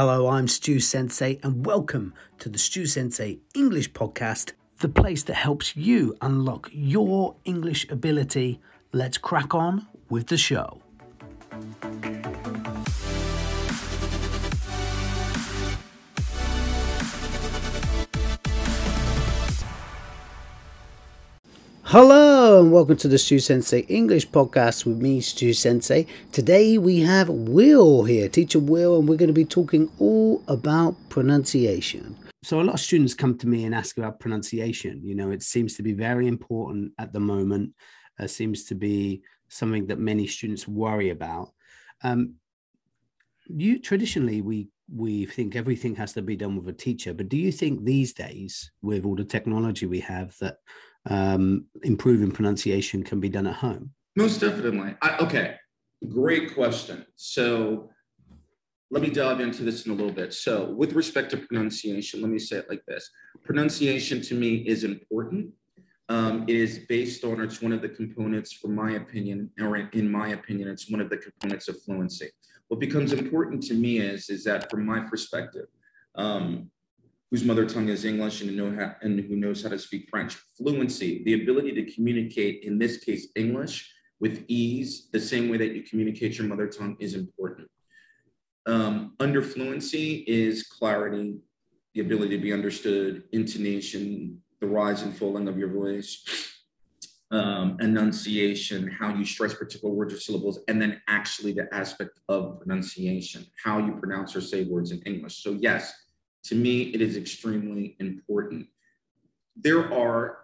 Hello, I'm Stu Sensei, and welcome to the Stu Sensei English Podcast, the place that helps you unlock your English ability. Let's crack on with the show. Hello and welcome to the Stu Sensei English podcast with me, Stu Sensei. Today we have Will here, teacher Will, and we're going to be talking all about pronunciation. So, a lot of students come to me and ask about pronunciation. You know, it seems to be very important at the moment, uh, seems to be something that many students worry about. Um, you traditionally we we think everything has to be done with a teacher, but do you think these days, with all the technology we have, that um, improving pronunciation can be done at home? Most definitely. I, okay, great question. So let me dive into this in a little bit. So, with respect to pronunciation, let me say it like this pronunciation to me is important. Um, it is based on, it's one of the components, for my opinion, or in my opinion, it's one of the components of fluency. What becomes important to me is, is that from my perspective, um, whose mother tongue is English and, know how, and who knows how to speak French. Fluency, the ability to communicate, in this case, English with ease, the same way that you communicate your mother tongue is important. Um, under fluency is clarity, the ability to be understood, intonation, the rise and falling of your voice, um, enunciation, how you stress particular words or syllables, and then actually the aspect of pronunciation, how you pronounce or say words in English. So, yes, to me, it is extremely important. There are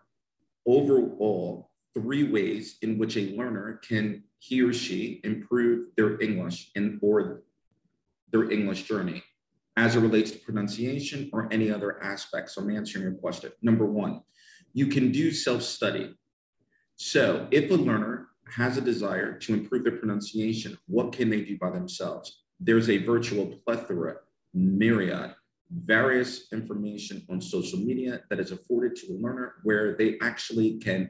overall three ways in which a learner can he or she improve their English and or their English journey as it relates to pronunciation or any other aspects. So I'm answering your question. Number one, you can do self-study. So if a learner has a desire to improve their pronunciation, what can they do by themselves? There's a virtual plethora, myriad various information on social media that is afforded to a learner where they actually can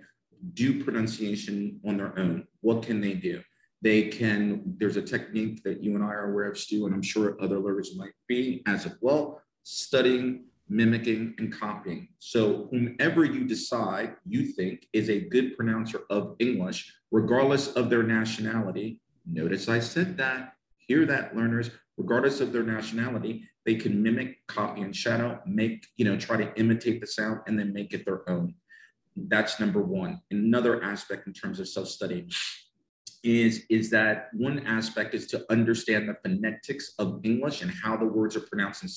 do pronunciation on their own. What can they do? They can, there's a technique that you and I are aware of, Stu, and I'm sure other learners might be as well, studying, mimicking, and copying. So, whomever you decide you think is a good pronouncer of English, regardless of their nationality, notice I said that, hear that, learners, regardless of their nationality, they can mimic, copy, and shadow, make, you know, try to imitate the sound and then make it their own. That's number one. Another aspect in terms of self-study is, is that one aspect is to understand the phonetics of English and how the words are pronounced and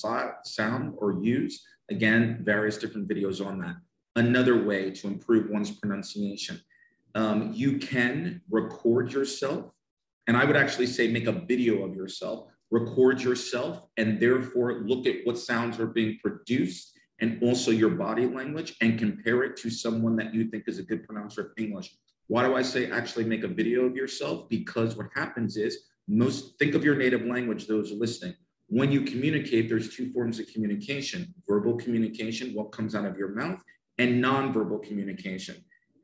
sound or used. Again, various different videos on that. Another way to improve one's pronunciation. Um, you can record yourself, and I would actually say make a video of yourself record yourself and therefore look at what sounds are being produced and also your body language and compare it to someone that you think is a good pronouncer of English. Why do I say actually make a video of yourself? Because what happens is most think of your native language, those listening. When you communicate, there's two forms of communication verbal communication, what comes out of your mouth, and nonverbal communication.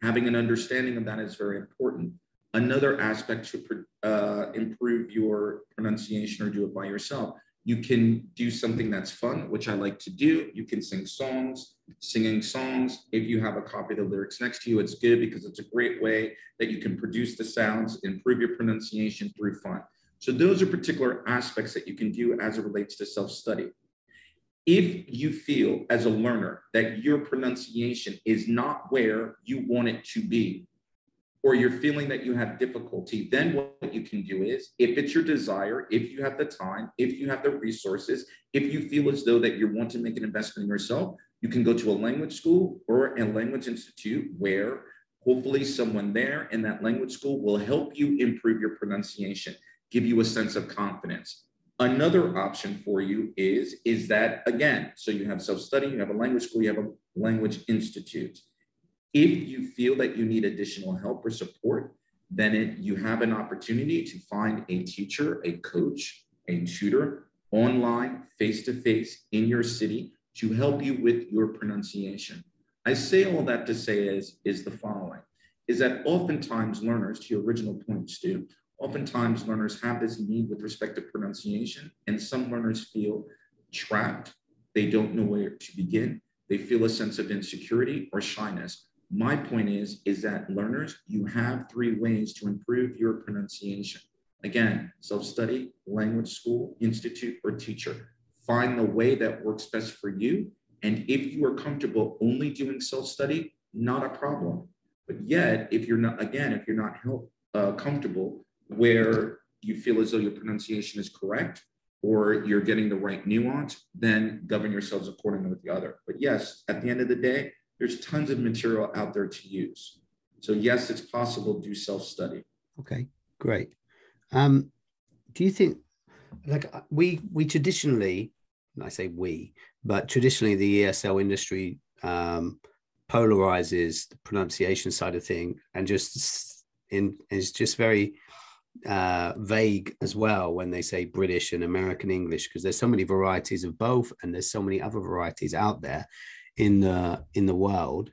Having an understanding of that is very important. Another aspect to uh, improve your pronunciation or do it by yourself, you can do something that's fun, which I like to do. You can sing songs, singing songs. If you have a copy of the lyrics next to you, it's good because it's a great way that you can produce the sounds, improve your pronunciation through fun. So those are particular aspects that you can do as it relates to self-study. If you feel as a learner that your pronunciation is not where you want it to be, or you're feeling that you have difficulty, then what you can do is, if it's your desire, if you have the time, if you have the resources, if you feel as though that you want to make an investment in yourself, you can go to a language school or a language institute where hopefully someone there in that language school will help you improve your pronunciation, give you a sense of confidence. Another option for you is, is that again, so you have self-study, you have a language school, you have a language institute if you feel that you need additional help or support, then it, you have an opportunity to find a teacher, a coach, a tutor online, face to face in your city to help you with your pronunciation. I say all that to say is, is the following is that oftentimes learners, to your original point, Stu, Oftentimes, learners have this need with respect to pronunciation, and some learners feel trapped. They don't know where to begin. They feel a sense of insecurity or shyness. My point is, is that learners, you have three ways to improve your pronunciation. Again, self-study, language school, institute, or teacher. Find the way that works best for you. And if you are comfortable only doing self-study, not a problem. But yet, if you're not, again, if you're not help, uh, comfortable where you feel as though your pronunciation is correct or you're getting the right nuance, then govern yourselves accordingly with the other. But yes, at the end of the day, there's tons of material out there to use. So yes, it's possible to do self-study. Okay, great. Um, do you think, like uh, we we traditionally, I say we, but traditionally the ESL industry um, polarizes the pronunciation side of thing and just in is just very uh, vague as well when they say British and American English because there's so many varieties of both and there's so many other varieties out there in the in the world.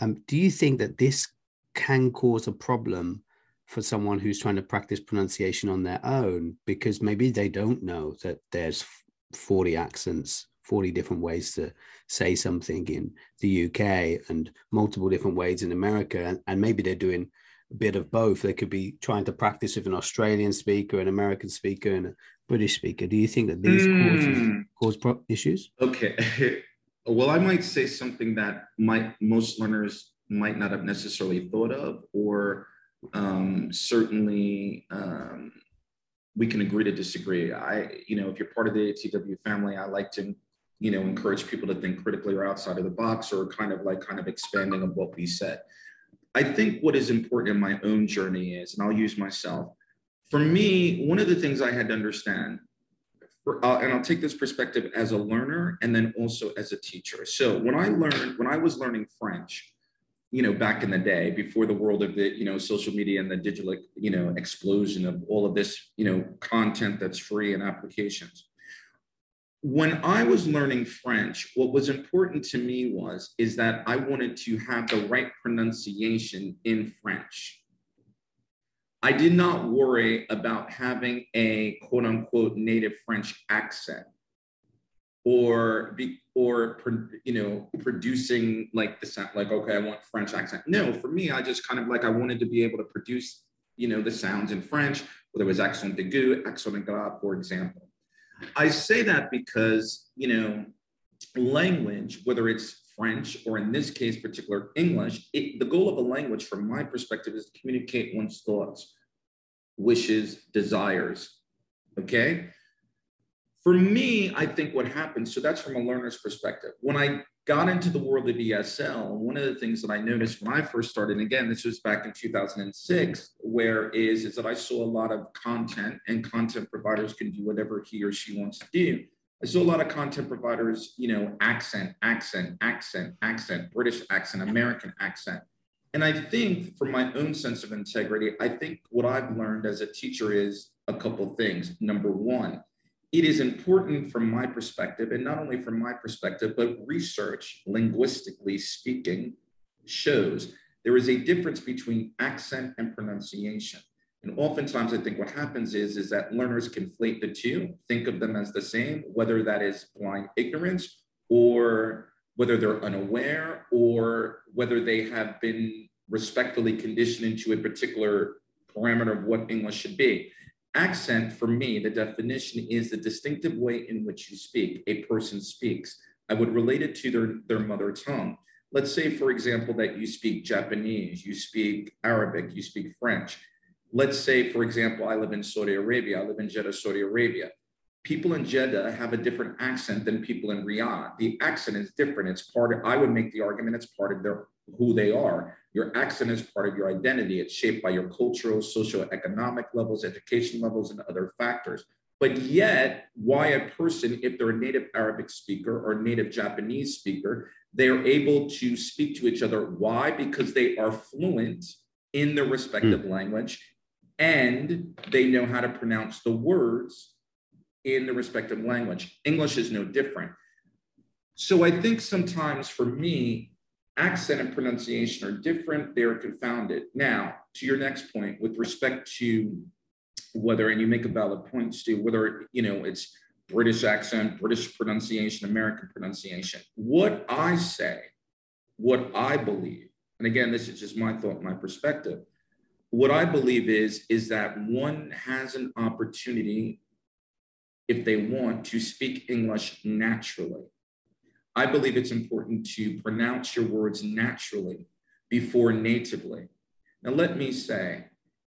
Um, do you think that this can cause a problem for someone who's trying to practice pronunciation on their own because maybe they don't know that there's 40 accents 40 different ways to say something in the UK and multiple different ways in America and, and maybe they're doing a bit of both. They could be trying to practice with an Australian speaker, an American speaker, and a British speaker. Do you think that these mm. cause, cause pro- issues? Okay. well, I might say something that might most learners might not have necessarily thought of, or um, certainly um, we can agree to disagree. I, you know, if you're part of the ATW family, I like to, you know, encourage people to think critically or outside of the box, or kind of like kind of expanding on what we said. I think what is important in my own journey is, and I'll use myself. For me, one of the things I had to understand, uh, and I'll take this perspective as a learner and then also as a teacher. So when I learned, when I was learning French, you know, back in the day, before the world of the, you know, social media and the digital, you know, explosion of all of this, you know, content that's free and applications when I was learning French, what was important to me was is that I wanted to have the right pronunciation in French. I did not worry about having a quote unquote native French accent or be or you know producing like the sound like okay I want French accent. No, for me I just kind of like I wanted to be able to produce you know the sounds in French, whether it was accent aigu, accent grave, for example. I say that because, you know, language, whether it's French or in this case, particular English, it, the goal of a language, from my perspective, is to communicate one's thoughts, wishes, desires. Okay. For me, I think what happens, so that's from a learner's perspective. When I got into the world of ESL, one of the things that I noticed when I first started, again, this was back in 2006, where is, is that I saw a lot of content and content providers can do whatever he or she wants to do. I saw a lot of content providers, you know, accent, accent, accent, accent, British accent, American accent. And I think from my own sense of integrity, I think what I've learned as a teacher is a couple things. Number one, it is important from my perspective, and not only from my perspective, but research, linguistically speaking, shows there is a difference between accent and pronunciation. And oftentimes, I think what happens is, is that learners conflate the two, think of them as the same, whether that is blind ignorance or whether they're unaware or whether they have been respectfully conditioned into a particular parameter of what English should be. Accent, for me, the definition is the distinctive way in which you speak, a person speaks. I would relate it to their, their mother tongue. Let's say, for example, that you speak Japanese, you speak Arabic, you speak French. Let's say, for example, I live in Saudi Arabia, I live in Jeddah, Saudi Arabia. People in Jeddah have a different accent than people in Riyadh. The accent is different. It's part of, I would make the argument it's part of their who they are. Your accent is part of your identity. It's shaped by your cultural, socioeconomic levels, education levels, and other factors. But yet, why a person, if they're a native Arabic speaker or native Japanese speaker, they are able to speak to each other. Why? Because they are fluent in their respective mm. language and they know how to pronounce the words in the respective language. English is no different. So I think sometimes for me, accent and pronunciation are different, they're confounded. Now, to your next point, with respect to whether, and you make a valid point, Stu, whether, you know, it's British accent, British pronunciation, American pronunciation. What I say, what I believe, and again, this is just my thought, my perspective. What I believe is, is that one has an opportunity, if they want, to speak English naturally. I believe it's important to pronounce your words naturally before natively. Now, let me say,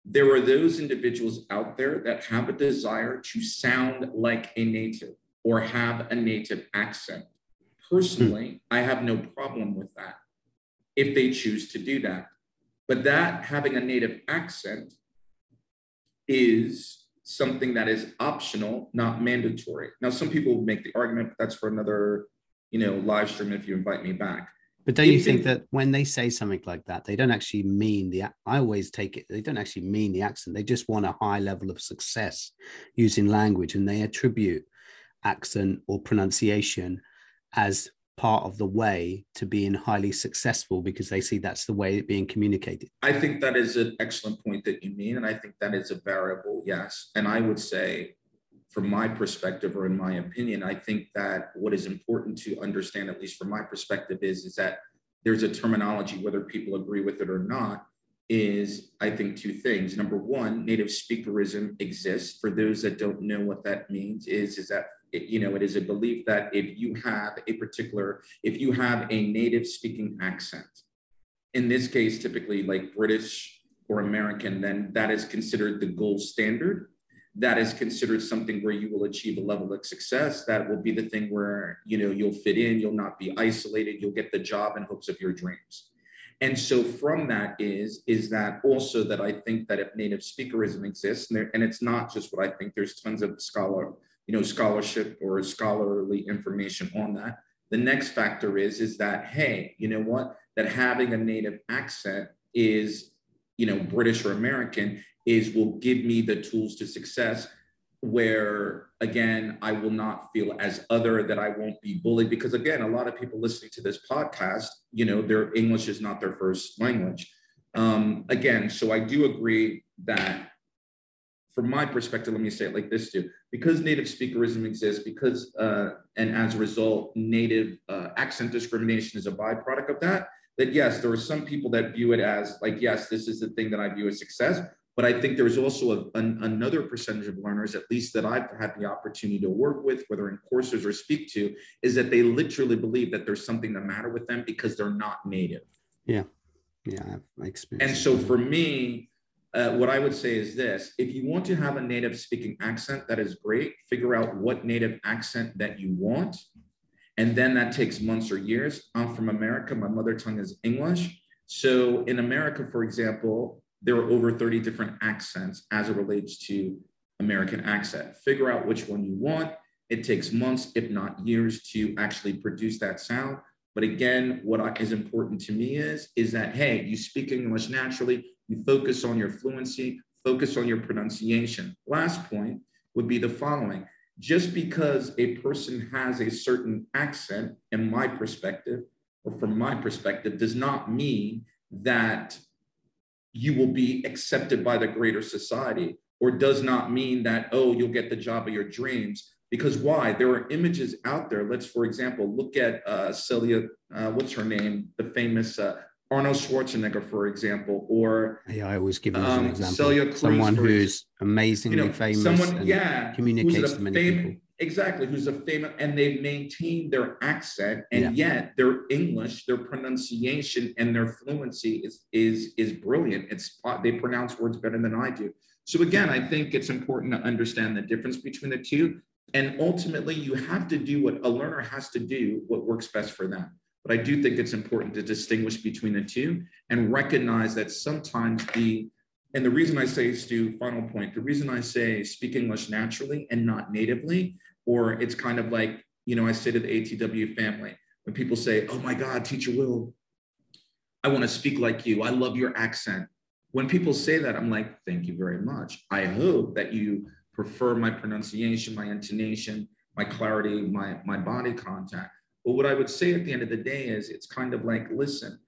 there are those individuals out there that have a desire to sound like a native or have a native accent. Personally, hmm. I have no problem with that if they choose to do that. But that having a native accent is something that is optional, not mandatory. Now, some people make the argument, but that's for another, you know, live stream if you invite me back. But don't you think that when they say something like that, they don't actually mean the? I always take it. They don't actually mean the accent. They just want a high level of success using language, and they attribute accent or pronunciation as part of the way to being highly successful because they see that's the way it being communicated. I think that is an excellent point that you mean, and I think that is a variable. Yes, and I would say from my perspective or in my opinion, I think that what is important to understand, at least from my perspective, is, is that there's a terminology, whether people agree with it or not, is I think two things. Number one, native speakerism exists. For those that don't know what that means, is, is that it, you know, it is a belief that if you have a particular, if you have a native speaking accent, in this case, typically like British or American, then that is considered the gold standard. That is considered something where you will achieve a level of success. That will be the thing where you know you'll fit in you'll not be isolated you'll get the job and hopes of your dreams. And so from that is is that also that i think that if native speakerism exists and, there, and it's not just what i think there's tons of scholar you know scholarship or scholarly information on that. The next factor is is that hey you know what? That having a native accent is you know british or american is will give me the tools to success where again i will not feel as other that i won't be bullied because again a lot of people listening to this podcast you know their english is not their first language. Um, again so i do agree that from my perspective let me say it like this too because native speakerism exists because uh, and as a result native uh, accent discrimination is a byproduct of that that yes there are some people that view it as like yes this is the thing that i view as success but I think there's also a, an, another percentage of learners, at least that I've had the opportunity to work with, whether in courses or speak to, is that they literally believe that there's something the matter with them because they're not native. Yeah. Yeah. I experienced. And so for me, uh, what I would say is this if you want to have a native speaking accent, that is great. Figure out what native accent that you want. And then that takes months or years. I'm from America, my mother tongue is English. So in America, for example, there are over 30 different accents as it relates to American accent. Figure out which one you want. It takes months, if not years, to actually produce that sound. But again, what is important to me is, is that, hey, you speak English naturally, focus on your fluency, focus on your pronunciation. Last point would be the following. Just because a person has a certain accent, in my perspective, or from my perspective, does not mean that you will be accepted by the greater society or does not mean that, oh, you'll get the job of your dreams. Because why? There are images out there. Let's, for example, look at uh, Celia, uh, what's her name? The famous uh, Arnold Schwarzenegger, for example, or yeah, I always give him um, an example. Celia Cruz, someone who's amazingly you know, famous, someone, yeah, communicates to many fam- people exactly who's a famous and they maintain their accent and yeah. yet their english their pronunciation and their fluency is is is brilliant it's they pronounce words better than i do so again i think it's important to understand the difference between the two and ultimately you have to do what a learner has to do what works best for them but i do think it's important to distinguish between the two and recognize that sometimes the and the reason I say, Stu, final point, the reason I say speak English naturally and not natively, or it's kind of like, you know, I say to the ATW family, when people say, oh my God, teacher Will, I want to speak like you. I love your accent. When people say that, I'm like, thank you very much. I hope that you prefer my pronunciation, my intonation, my clarity, my, my body contact. But what I would say at the end of the day is it's kind of like, listen,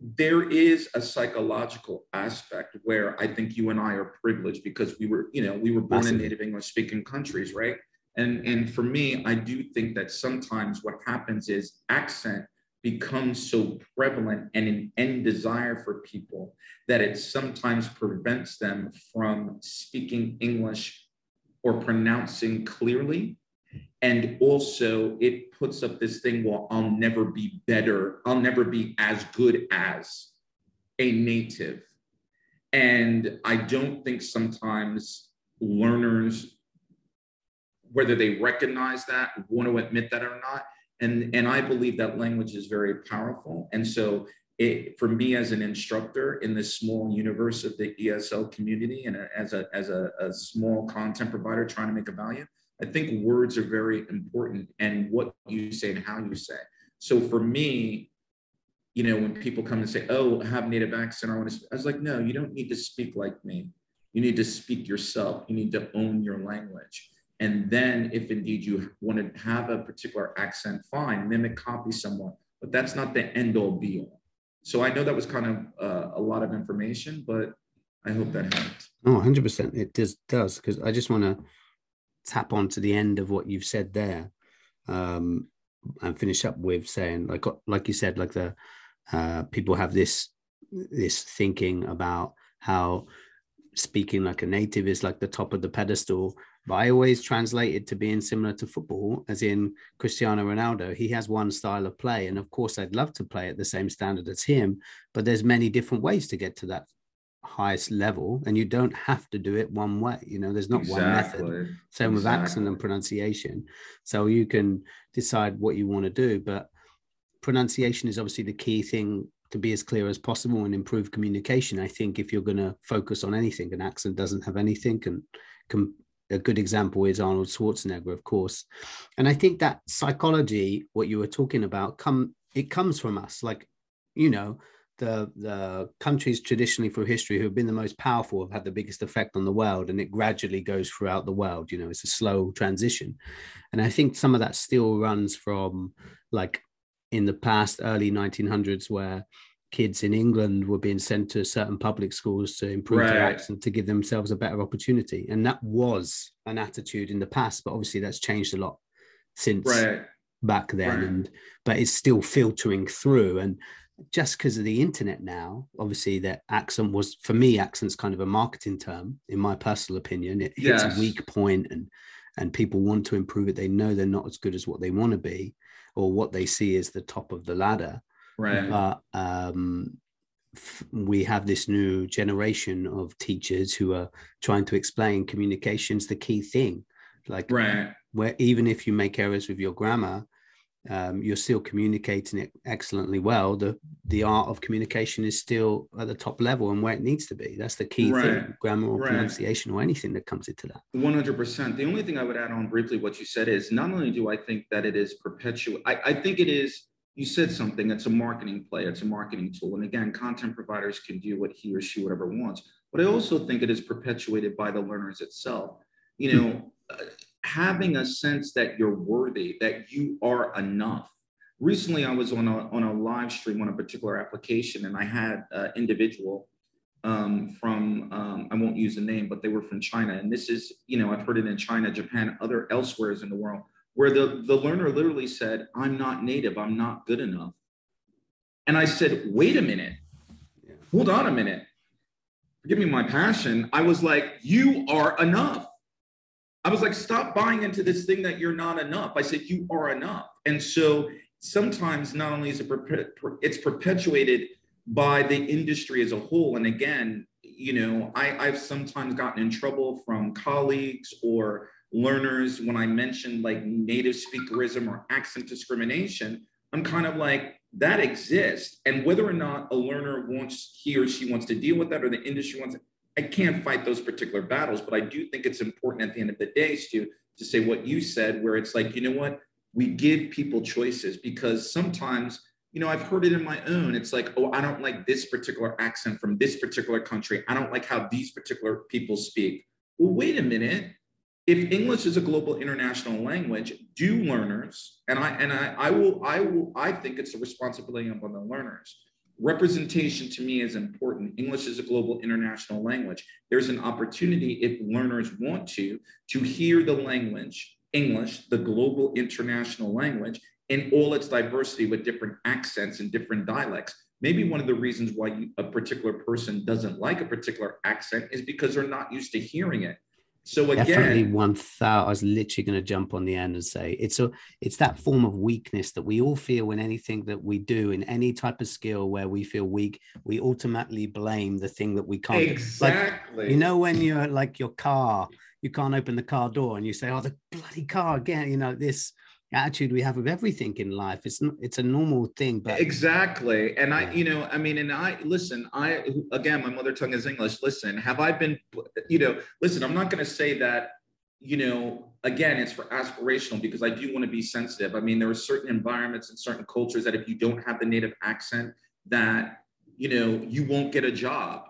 there is a psychological aspect where I think you and I are privileged because we were, you know, we were born in native English speaking countries, right? And and for me, I do think that sometimes what happens is accent becomes so prevalent and an end desire for people that it sometimes prevents them from speaking English or pronouncing clearly. And also, it puts up this thing, well, I'll never be better, I'll never be as good as a native. And I don't think sometimes learners, whether they recognize that, want to admit that or not, and and i believe that language is very powerful and so it, for me as an instructor in this small universe of the esl community and as a as a, a small content provider trying to make a value i think words are very important and what you say and how you say so for me you know when people come and say oh I have native accent i want to i was like no you don't need to speak like me you need to speak yourself you need to own your language and then, if indeed you want to have a particular accent, fine, mimic, copy someone, but that's not the end all be all. So I know that was kind of uh, a lot of information, but I hope that helped. Oh, 100%. It does, does because I just want to tap on to the end of what you've said there um, and finish up with saying, like, like you said, like the uh, people have this this thinking about how speaking like a native is like the top of the pedestal but I always translate it to being similar to football, as in Cristiano Ronaldo. He has one style of play, and of course, I'd love to play at the same standard as him. But there's many different ways to get to that highest level, and you don't have to do it one way. You know, there's not exactly. one method. Same exactly. with accent and pronunciation. So you can decide what you want to do, but pronunciation is obviously the key thing to be as clear as possible and improve communication. I think if you're going to focus on anything, an accent doesn't have anything and can a good example is Arnold Schwarzenegger, of course. And I think that psychology, what you were talking about, come it comes from us. Like, you know, the the countries traditionally through history who have been the most powerful have had the biggest effect on the world, and it gradually goes throughout the world. You know, it's a slow transition, and I think some of that still runs from like in the past early 1900s where kids in England were being sent to certain public schools to improve right. their accent to give themselves a better opportunity. And that was an attitude in the past, but obviously that's changed a lot since right. back then. Right. And but it's still filtering through. And just because of the internet now, obviously that accent was for me, accent's kind of a marketing term, in my personal opinion. It hits a weak point and and people want to improve it. They know they're not as good as what they want to be or what they see as the top of the ladder Right. But um, f- we have this new generation of teachers who are trying to explain communication's the key thing. Like, right. where even if you make errors with your grammar, um, you're still communicating it excellently well. The the art of communication is still at the top level and where it needs to be. That's the key right. thing, grammar or right. pronunciation or anything that comes into that. One hundred percent. The only thing I would add on briefly what you said is not only do I think that it is perpetual, I, I think it is you said something it's a marketing play it's a marketing tool and again content providers can do what he or she whatever wants but i also think it is perpetuated by the learners itself you know uh, having a sense that you're worthy that you are enough recently i was on a, on a live stream on a particular application and i had an individual um, from um, i won't use the name but they were from china and this is you know i've heard it in china japan other elsewheres in the world where the, the learner literally said, I'm not native, I'm not good enough. And I said, wait a minute, hold on a minute. Give me my passion. I was like, you are enough. I was like, stop buying into this thing that you're not enough. I said, you are enough. And so sometimes not only is it it's perpetuated by the industry as a whole. And again, you know, I, I've sometimes gotten in trouble from colleagues or learners when I mentioned like native speakerism or accent discrimination, I'm kind of like, that exists. And whether or not a learner wants, he or she wants to deal with that or the industry wants, I can't fight those particular battles. But I do think it's important at the end of the day, Stu, to say what you said, where it's like, you know what? We give people choices because sometimes, you know, I've heard it in my own. It's like, oh, I don't like this particular accent from this particular country. I don't like how these particular people speak. Well, wait a minute if English is a global international language, do learners, and I and I, I will I will I think it's the responsibility of the learners representation to me is important. English is a global international language. There's an opportunity if learners want to, to hear the language, English, the global international language, in all its diversity with different accents and different dialects. Maybe one of the reasons why you, a particular person doesn't like a particular accent is because they're not used to hearing it. So again, definitely one thought. I was literally going to jump on the end and say it's a it's that form of weakness that we all feel in anything that we do in any type of skill where we feel weak. We automatically blame the thing that we can't. Exactly. Like, you know when you're like your car, you can't open the car door, and you say, "Oh, the bloody car again." You know this attitude we have of everything in life. It's not, it's a normal thing, but exactly. And I, you know, I mean, and I listen. I again, my mother tongue is English. Listen, have I been, you know, listen. I'm not going to say that. You know, again, it's for aspirational because I do want to be sensitive. I mean, there are certain environments and certain cultures that if you don't have the native accent, that you know, you won't get a job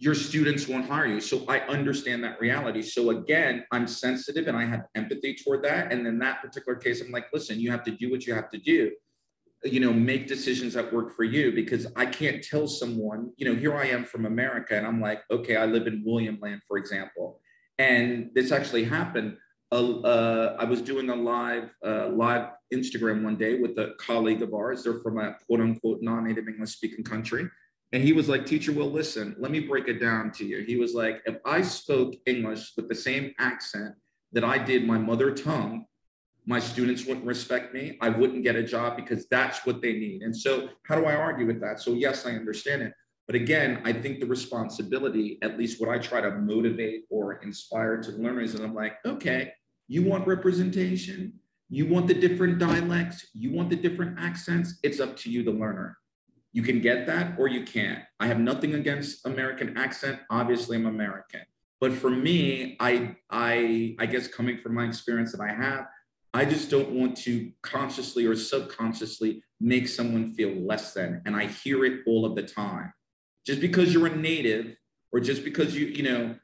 your students won't hire you. So I understand that reality. So again, I'm sensitive and I have empathy toward that. And in that particular case, I'm like, listen, you have to do what you have to do. You know, make decisions that work for you because I can't tell someone, you know, here I am from America and I'm like, okay, I live in William Land, for example. And this actually happened. Uh, uh, I was doing a live uh, live Instagram one day with a colleague of ours. They're from a quote unquote non-native English speaking country and he was like, Teacher Will, listen, let me break it down to you. He was like, If I spoke English with the same accent that I did my mother tongue, my students wouldn't respect me. I wouldn't get a job because that's what they need. And so, how do I argue with that? So, yes, I understand it. But again, I think the responsibility, at least what I try to motivate or inspire to learners, and I'm like, okay, you want representation, you want the different dialects, you want the different accents. It's up to you, the learner. You can get that or you can't. I have nothing against American accent. Obviously, I'm American. But for me, I I I guess coming from my experience that I have, I just don't want to consciously or subconsciously make someone feel less than. And I hear it all of the time. Just because you're a native or just because you, you know,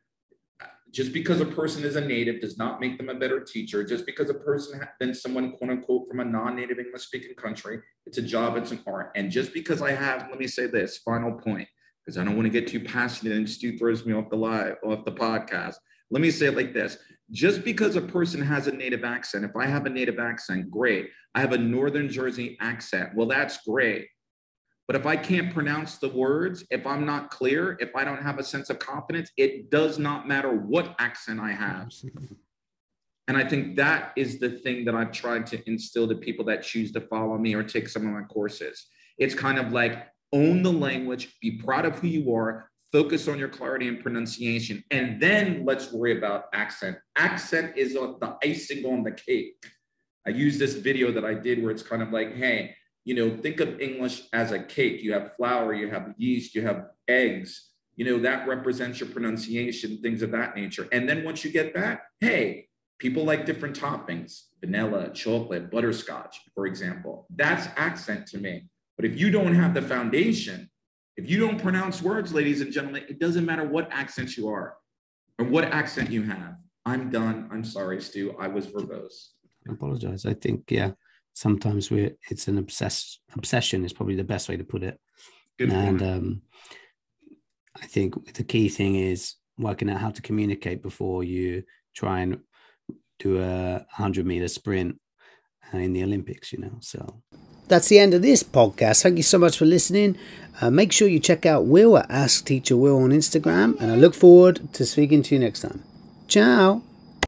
just because a person is a native does not make them a better teacher. Just because a person has been someone, quote unquote, from a non native English speaking country, it's a job, it's an art. And just because I have, let me say this final point, because I don't want to get too passionate and Stu throws me off the live, off the podcast. Let me say it like this just because a person has a native accent, if I have a native accent, great. I have a Northern Jersey accent. Well, that's great. But if I can't pronounce the words, if I'm not clear, if I don't have a sense of confidence, it does not matter what accent I have. And I think that is the thing that I've tried to instill to people that choose to follow me or take some of my courses. It's kind of like own the language, be proud of who you are, focus on your clarity and pronunciation, and then let's worry about accent. Accent is the icing on the cake. I use this video that I did where it's kind of like, hey, you know, think of English as a cake. You have flour, you have yeast, you have eggs. You know, that represents your pronunciation, things of that nature. And then once you get that, hey, people like different toppings, vanilla, chocolate, butterscotch, for example. That's accent to me. But if you don't have the foundation, if you don't pronounce words, ladies and gentlemen, it doesn't matter what accent you are or what accent you have. I'm done. I'm sorry, Stu. I was verbose. I apologize. I think, yeah, sometimes we're it's an obsess obsession is probably the best way to put it. Good and um, I think the key thing is working out how to communicate before you try and do a hundred meter sprint in the Olympics. You know, so. That's the end of this podcast. Thank you so much for listening. Uh, make sure you check out Will at Ask Teacher Will on Instagram, and I look forward to speaking to you next time. Ciao.